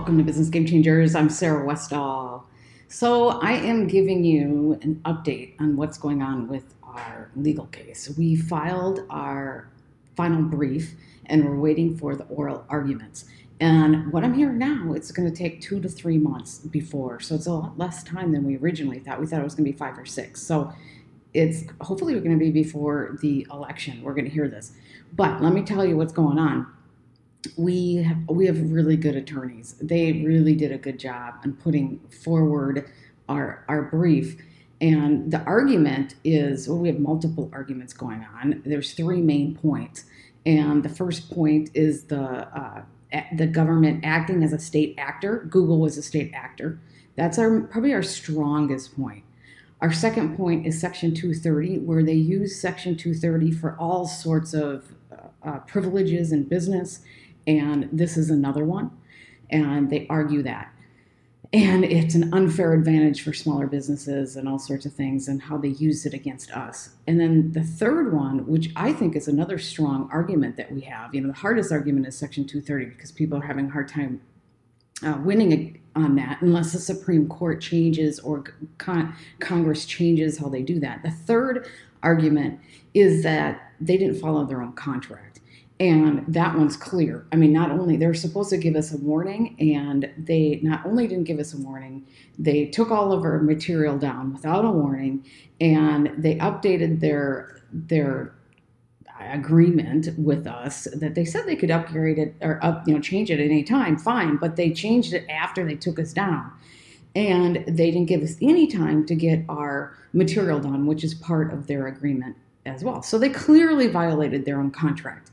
Welcome to Business Game Changers. I'm Sarah Westall. So, I am giving you an update on what's going on with our legal case. We filed our final brief and we're waiting for the oral arguments. And what I'm hearing now, it's going to take two to three months before. So, it's a lot less time than we originally thought. We thought it was going to be five or six. So, it's hopefully going to be before the election. We're going to hear this. But let me tell you what's going on we have we have really good attorneys. They really did a good job on putting forward our our brief. And the argument is well, we have multiple arguments going on. There's three main points, and the first point is the uh, the government acting as a state actor. Google was a state actor. That's our probably our strongest point. Our second point is Section 230, where they use Section 230 for all sorts of uh, privileges in business and this is another one. And they argue that. And it's an unfair advantage for smaller businesses and all sorts of things and how they use it against us. And then the third one, which I think is another strong argument that we have, you know, the hardest argument is Section 230 because people are having a hard time uh, winning on that unless the Supreme Court changes or con- Congress changes how they do that. The third argument is that they didn't follow their own contract and that one's clear. I mean, not only they're supposed to give us a warning, and they not only didn't give us a warning, they took all of our material down without a warning, and they updated their their agreement with us that they said they could upgrade it or up, you know, change it at any time. Fine, but they changed it after they took us down, and they didn't give us any time to get our material done, which is part of their agreement as well. So they clearly violated their own contract.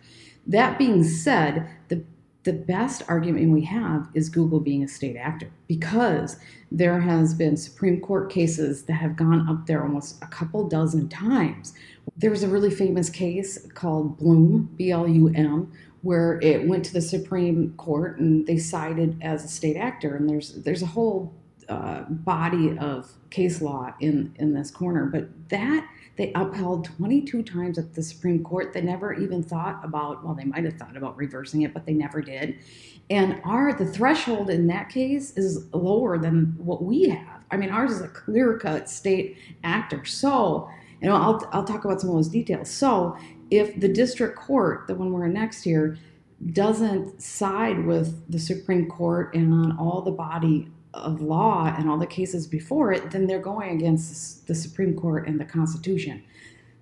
That being said, the the best argument we have is Google being a state actor because there has been Supreme Court cases that have gone up there almost a couple dozen times. There was a really famous case called Blum, B L U M, where it went to the Supreme Court and they cited as a state actor. And there's there's a whole uh, body of case law in in this corner, but that they upheld 22 times at the Supreme Court. They never even thought about, well, they might have thought about reversing it, but they never did. And our the threshold in that case is lower than what we have. I mean, ours is a clear-cut state actor. So, you know, I'll I'll talk about some of those details. So, if the district court, the one we're in next year, doesn't side with the Supreme Court and on all the body of law and all the cases before it, then they're going against the Supreme Court and the Constitution.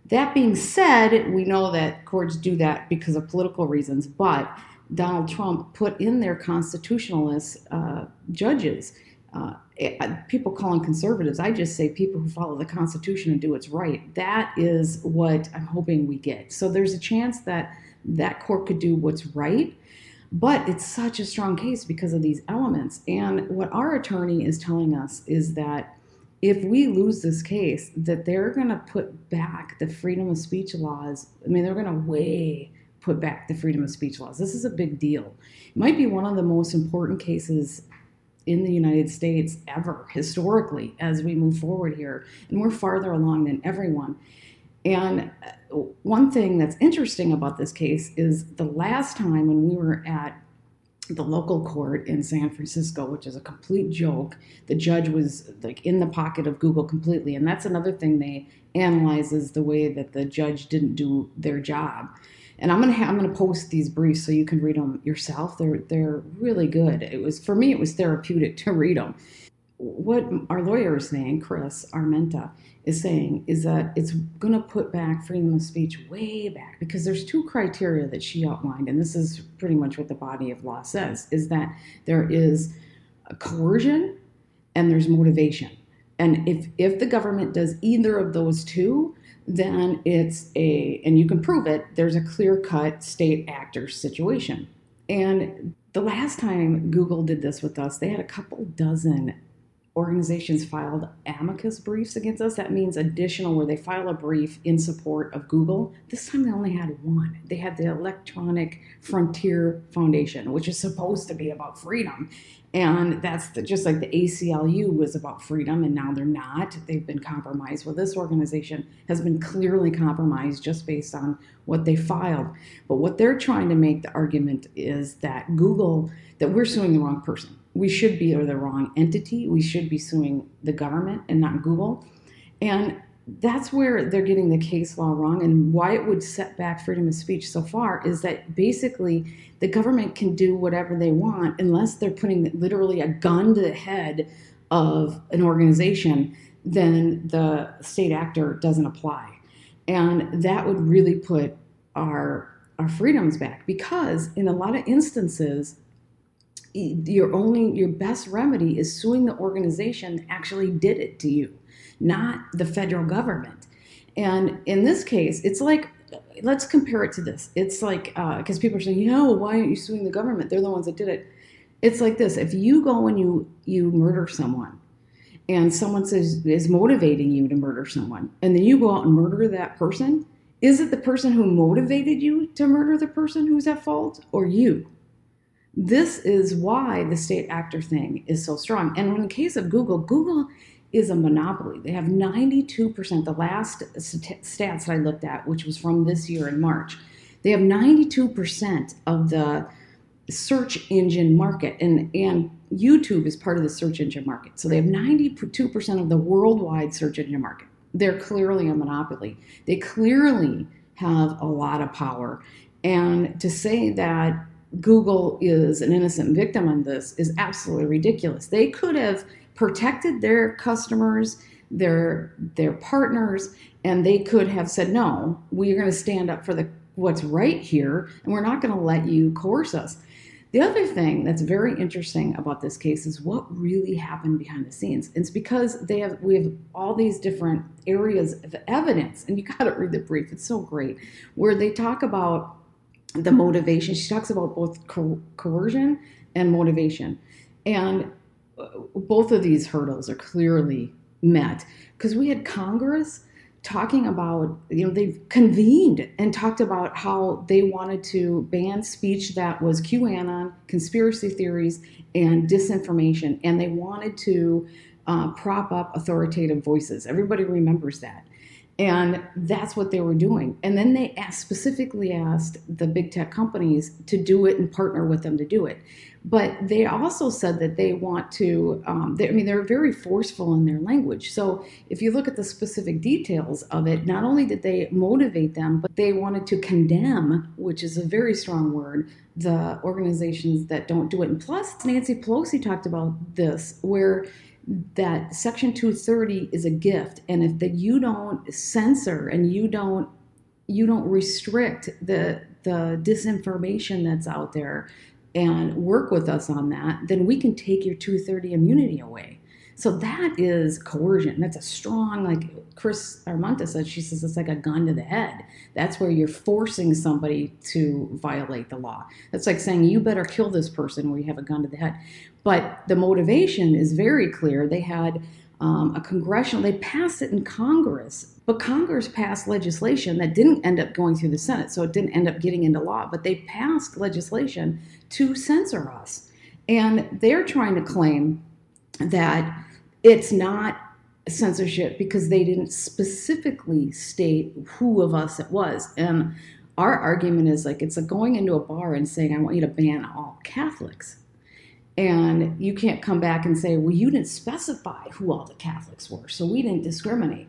That being said, we know that courts do that because of political reasons, but Donald Trump put in their constitutionalist uh, judges. Uh, eh, people call them conservatives. I just say people who follow the Constitution and do what's right. That is what I'm hoping we get. So there's a chance that that court could do what's right but it's such a strong case because of these elements. And what our attorney is telling us is that if we lose this case, that they're going to put back the freedom of speech laws. I mean, they're going to way put back the freedom of speech laws. This is a big deal. It might be one of the most important cases in the United States ever, historically, as we move forward here. And we're farther along than everyone. And uh, one thing that's interesting about this case is the last time when we were at the local court in San Francisco, which is a complete joke, the judge was like in the pocket of Google completely. And that's another thing they analyze is the way that the judge didn't do their job. And I'm gonna ha- I'm gonna post these briefs so you can read them yourself. They're they're really good. It was for me it was therapeutic to read them what our lawyer is saying, Cris Armenta, is saying is that it's going to put back freedom of speech way back because there's two criteria that she outlined, and this is pretty much what the body of law says: is that there is coercion and there's motivation, and if if the government does either of those two, then it's a and you can prove it. There's a clear cut state actor situation, and the last time Google did this with us, they had a couple dozen organizations filed amicus briefs against us. That means additional, where they file a brief in support of Google. This time they only had one. They had the Electronic Frontier Foundation, which is supposed to be about freedom. And that's the, just like the ACLU was about freedom, and now they're not. They've been compromised. Well, this organization has been clearly compromised just based on what they filed. But what they're trying to make the argument is that Google, that we're suing the wrong person we should be or the wrong entity. We should be suing the government and not Google. And that's where they're getting the case law wrong and why it would set back freedom of speech so far is that basically the government can do whatever they want unless they're putting literally a gun to the head of an organization then the state actor doesn't apply and that would really put our our freedoms back because in a lot of instances your only your best remedy is suing the organization that actually did it to you not the federal government. And in this case it's like let's compare it to this. It's like because uh, people are saying you know why aren't you suing the government? They're the ones that did it. It's like this. If you go and you you murder someone and someone says is motivating you to murder someone and then you go out and murder that person is it the person who motivated you to murder the person who's at fault or you? This is why the state actor thing is so strong. And in the case of Google, Google is a monopoly. They have 92%, the last stats that I looked at, which was from this year in March, they have 92% of the search engine market. And, and YouTube is part of the search engine market. So they have 92% of the worldwide search engine market they're clearly a monopoly. They clearly have a lot of power. And to say that Google is an innocent victim in this is absolutely ridiculous. They could have protected their customers, their their partners, and they could have said, "No, we're going to stand up for the what's right here, and we're not going to let you coerce us." The other thing that's very interesting about this case is what really happened behind the scenes. It's because they have we have all these different areas of evidence, and you got to read the brief. It's so great, where they talk about the motivation. She talks about both co- coercion and motivation, and uh, both of these hurdles are clearly met because we had Congress talking about, you know, they've convened and talked about how they wanted to ban speech that was QAnon, conspiracy theories, and disinformation, and they wanted to uh, prop up authoritative voices. Everybody remembers that. And that's what they were doing. And then they asked, specifically asked the big tech companies to do it and partner with them to do it. But they also said that they want to, um, they, I mean, they're very forceful in their language. So if you look at the specific details of it, not only did they motivate them, but they wanted to condemn, which is a very strong word, the organizations that don't do it. And plus, Nancy Pelosi talked about this, where that Section 230 is a gift, and if that you don't censor and you don't you don't restrict the the disinformation that's out there and work with us on that, then we can take your 230 immunity away. So that is coercion. That's a strong, like Cris Armenta said, she says it's like a gun to the head. That's where you're forcing somebody to violate the law. That's like saying you better kill this person where you have a gun to the head. But the motivation is very clear. They had um, a congressional, they passed it in Congress, but Congress passed legislation that didn't end up going through the Senate, so it didn't end up getting into law, but they passed legislation to censor us. And they're trying to claim that it's not censorship because they didn't specifically state who of us it was. And our argument is like it's like going into a bar and saying, I want you to ban all Catholics. And you can't come back and say, well, you didn't specify who all the Catholics were, so we didn't discriminate.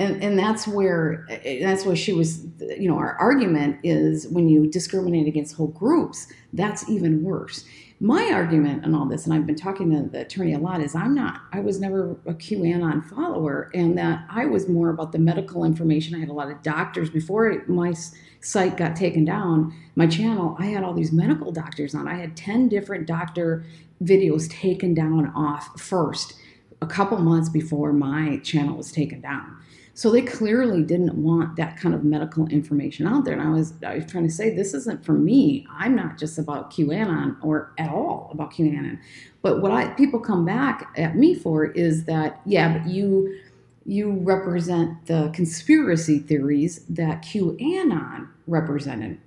And, and that's where eh, that's where she was you know our argument is when you discriminate against whole groups that's even worse my argument on all this, and I've been talking to the attorney a lot, is I'm not, I was never a QAnon follower, and that I was more about the medical information. I had a lot of doctors before my site got taken down, my channel, I had all these medical doctors on. I had 10 different doctor videos taken down off first, a couple months before my channel was taken down. So they clearly didn't want that kind of medical information out there. And I was, I was trying to say, this isn't for me. I'm not just about QAnon or at all about QAnon. But what I people come back at me for is that, yeah, but you you represent the conspiracy theories that QAnon represented.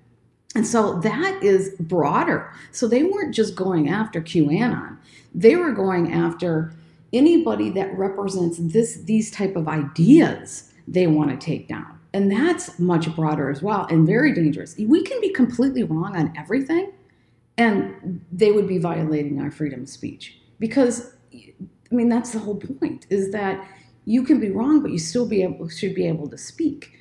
And so that is broader. So they weren't just going after QAnon. They were going after anybody that represents this these type of ideas they want to take down. And that's much broader as well and very dangerous. We can be completely wrong on everything and they would be violating our freedom of speech. Because I mean that's the whole point is that you can be wrong, but you still be able should be able to speak,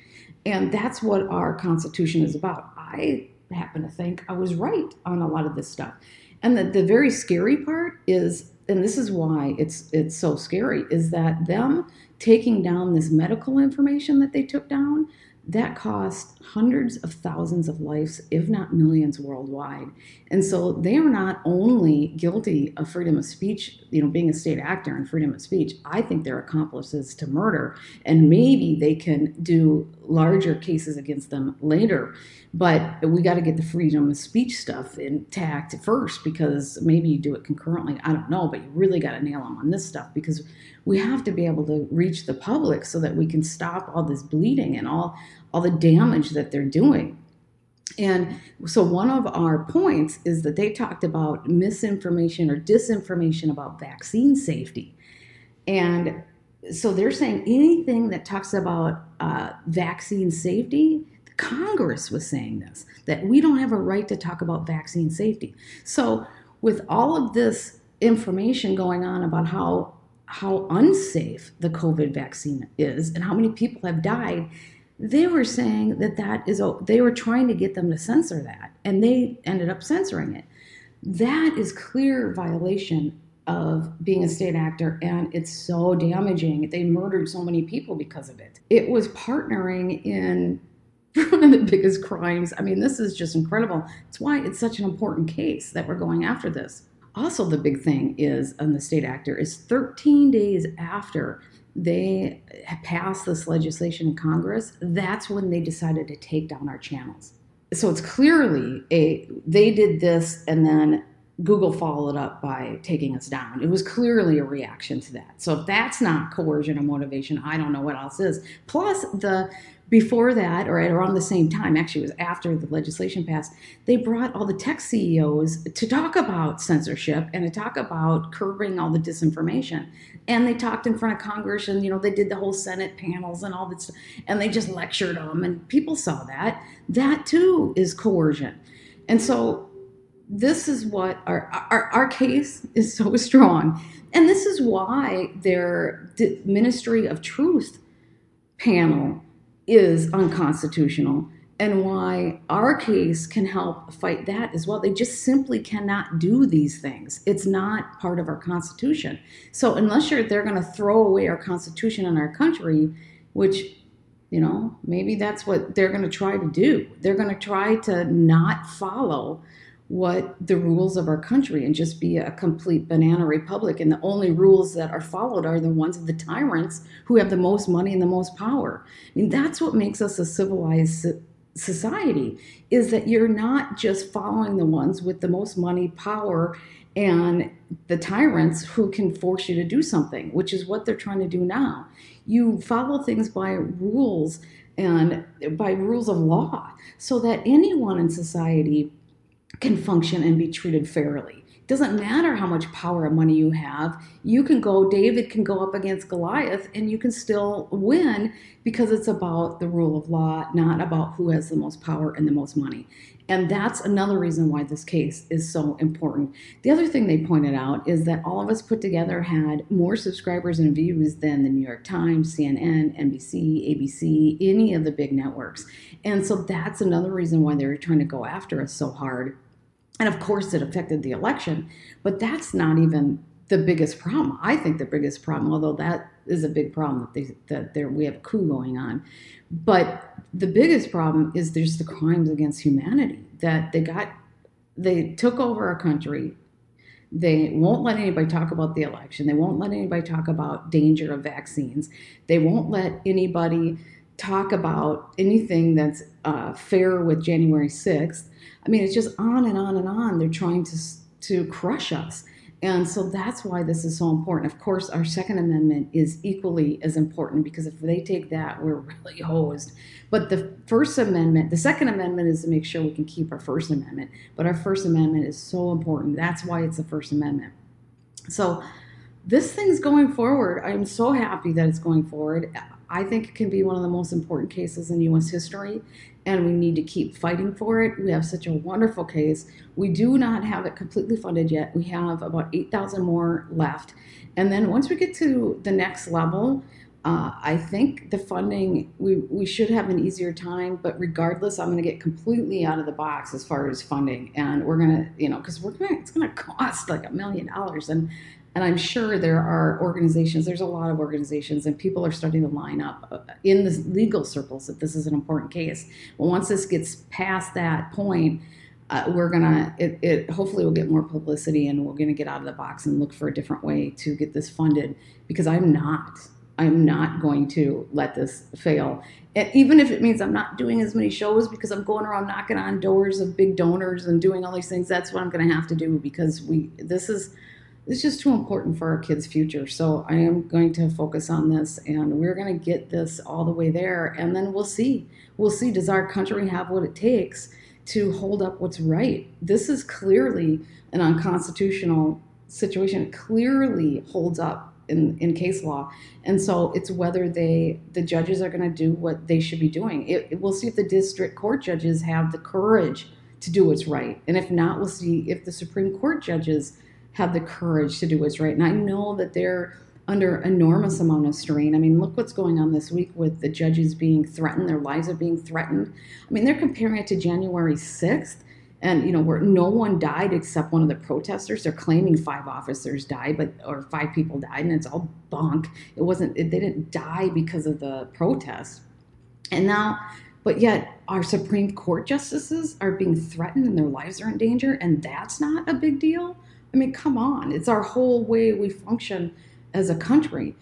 and that's what our Constitution is about. I happen to think I was right on a lot of this stuff, and the, the very scary part is, and this is why it's it's so scary, is that them taking down this medical information that they took down that cost hundreds of thousands of lives, if not millions worldwide. And so they are not only guilty of freedom of speech, you know, being a state actor and freedom of speech, I think they're accomplices to murder. And maybe they can do larger cases against them later. But we got to get the freedom of speech stuff intact first because maybe you do it concurrently. I don't know, but you really got to nail them on this stuff because we have to be able to reach the public so that we can stop all this bleeding and all all the damage that they're doing. And so one of our points is that they talked about misinformation or disinformation about vaccine safety. And so they're saying anything that talks about uh, vaccine safety, Congress was saying this, that we don't have a right to talk about vaccine safety. So with all of this information going on about how how unsafe the COVID vaccine is and how many people have died, they were saying that that is they were trying to get them to censor that and they ended up censoring it. That is clear violation of being a state actor and it's so damaging. They murdered so many people because of it. It was partnering in one of the biggest crimes. I mean this is just incredible. It's why it's such an important case that we're going after this. Also the big thing is on the state actor is 13 days after they passed this legislation in Congress, that's when they decided to take down our channels. So it's clearly a they did this and then Google followed up by taking us down. It was clearly a reaction to that. So if that's not coercion or motivation, I don't know what else is. Plus the before that, or at around the same time, actually, it was after the legislation passed, they brought all the tech CEOs to talk about censorship and to talk about curbing all the disinformation. And they talked in front of Congress, and you know they did the whole Senate panels and all that stuff, and they just lectured them, and people saw that. That too is coercion, and so this is what our our, our case is so strong, and this is why their Ministry of Truth panel is unconstitutional and why our case can help fight that as well. They just simply cannot do these things. It's not part of our Constitution. So unless you're they're going to throw away our Constitution and our country, which you know maybe that's what they're going to try to do. They're going to try to not follow what the rules of our country and just be a complete banana republic. And the only rules that are followed are the ones of the tyrants who have the most money and the most power. I mean, that's what makes us a civilized society is that you're not just following the ones with the most money, power, and the tyrants who can force you to do something, which is what they're trying to do now. You follow things by rules and by rules of law so that anyone in society can function and be treated fairly. It doesn't matter how much power and money you have. You can go, David can go up against Goliath and you can still win because it's about the rule of law, not about who has the most power and the most money. And that's another reason why this case is so important. The other thing they pointed out is that all of us put together had more subscribers and views than the New York Times, CNN, NBC, ABC, any of the big networks. And so that's another reason why they were trying to go after us so hard and of course, it affected the election, but that's not even the biggest problem. I think the biggest problem, although that is a big problem that, they, that there, we have a coup going on, but the biggest problem is there's the crimes against humanity that they got, they took over our country. They won't let anybody talk about the election. They won't let anybody talk about danger of vaccines. They won't let anybody talk about anything that's uh, fair with January 6th I mean, it's just on and on and on. They're trying to to crush us. And so that's why this is so important. Of course, our Second Amendment is equally as important because if they take that, we're really hosed. But the First Amendment, the Second Amendment is to make sure we can keep our First Amendment. But our First Amendment is so important. That's why it's the First Amendment. So this thing's going forward. I'm so happy that it's going forward. I think it can be one of the most important cases in U.S. history, and we need to keep fighting for it. We have such a wonderful case. We do not have it completely funded yet. We have about 8,000 more left. And then once we get to the next level, uh, I think the funding, we, we should have an easier time, but regardless, I'm going to get completely out of the box as far as funding. And we're going to, you know, because we're going to, it's going to cost like a million dollars. And, and I'm sure there are organizations, there's a lot of organizations, and people are starting to line up uh, in the legal circles that this is an important case. But once this gets past that point, uh, we're gonna it, it hopefully will get more publicity and we're gonna get out of the box and look for a different way to get this funded because i'm not I'm not going to let this fail. And even if it means I'm not doing as many shows because I'm going around knocking on doors of big donors and doing all these things, that's what I'm to have to do because we this is it's just too important for our kids' future. So I am going to focus on this and we're going to get this all the way there and then we'll see. We'll see does our country have what it takes to hold up what's right. This is clearly an unconstitutional situation. It clearly holds up in, in case law. And so it's whether they, the judges are going to do what they should be doing. It, it, we'll see if the district court judges have the courage to do what's right. And if not, we'll see if the Supreme Court judges have the courage to do what's right. And I know that they're under enormous amount of strain. I mean, look what's going on this week with the judges being threatened, their lives are being threatened. I mean, they're comparing it to January 6th and you know where no one died except one of the protesters they're claiming five officers died but or five people died and it's all bunk it wasn't it, they didn't die because of the protest and now but yet our supreme court justices are being threatened and their lives are in danger and that's not a big deal i mean come on it's our whole way we function as a country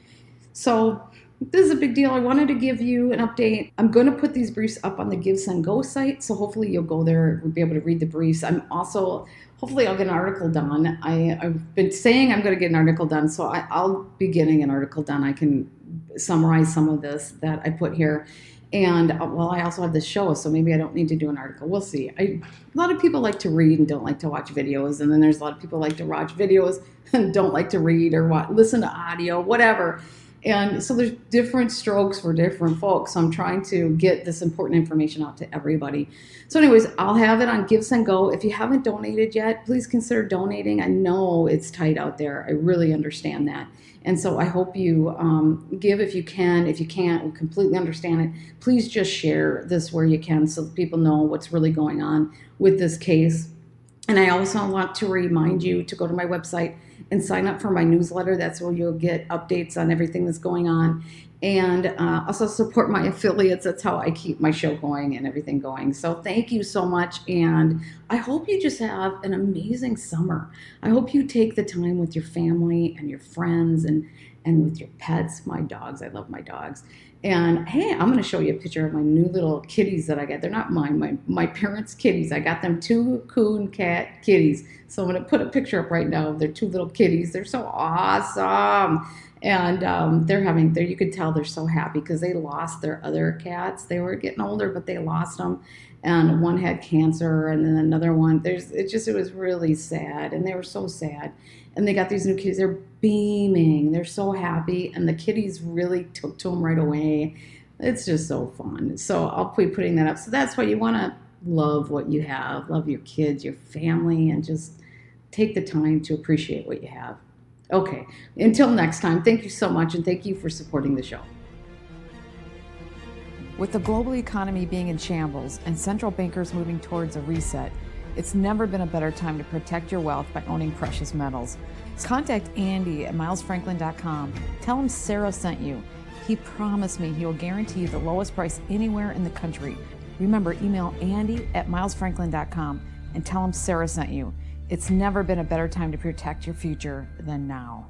so this is a big deal. I wanted to give you an update. I'm going to put these briefs up on the GiveSendGo site, so hopefully you'll go there and be able to read the briefs. I'm also, hopefully, I'll get an article done. I, have been saying I'm going to get an article done, so I, I'll be getting an article done. I can summarize some of this that I put here. And uh, well, I also have this show, so maybe I don't need to do an article. We'll see. I, a lot of people like to read and don't like to watch videos, and then there's a lot of people like to watch videos and don't like to read or watch, listen to audio, whatever. And so there's different strokes for different folks. So I'm trying to get this important information out to everybody. So anyways, I'll have it on GiveSendGo. If you haven't donated yet, please consider donating. I know it's tight out there. I really understand that. And so I hope you um, give if you can. If you can't, we completely understand it. Please just share this where you can so people know what's really going on with this case. And I also want to remind you to go to my website and sign up for my newsletter. That's where you'll get updates on everything that's going on. And uh, also support my affiliates. That's how I keep my show going and everything going. So thank you so much. And I hope you just have an amazing summer. I hope you take the time with your family and your friends and, and with your pets, my dogs. I love my dogs. And hey, I'm going to show you a picture of my new little kitties that I got. They're not mine, my, my parents' kitties. I got them two coon cat kitties. So I'm going to put a picture up right now of their two little kitties. They're so awesome. And um, they're having, there you could tell they're so happy because they lost their other cats. They were getting older, but they lost them. And one had cancer, and then another one. There's, it just, it was really sad. And they were so sad and they got these new kitties. They're beaming. They're so happy, and the kitties really took to them right away. It's just so fun. So I'll be putting that up. So that's why you want to love what you have, love your kids, your family, and just take the time to appreciate what you have. Okay, until next time, thank you so much, and thank you for supporting the show. With the global economy being in shambles and central bankers moving towards a reset, it's never been a better time to protect your wealth by owning precious metals. Contact Andy at milesfranklin.com. Tell him Sarah sent you. He promised me he will guarantee the lowest price anywhere in the country. Remember, email Andy at milesfranklin.com and tell him Sarah sent you. It's never been a better time to protect your future than now.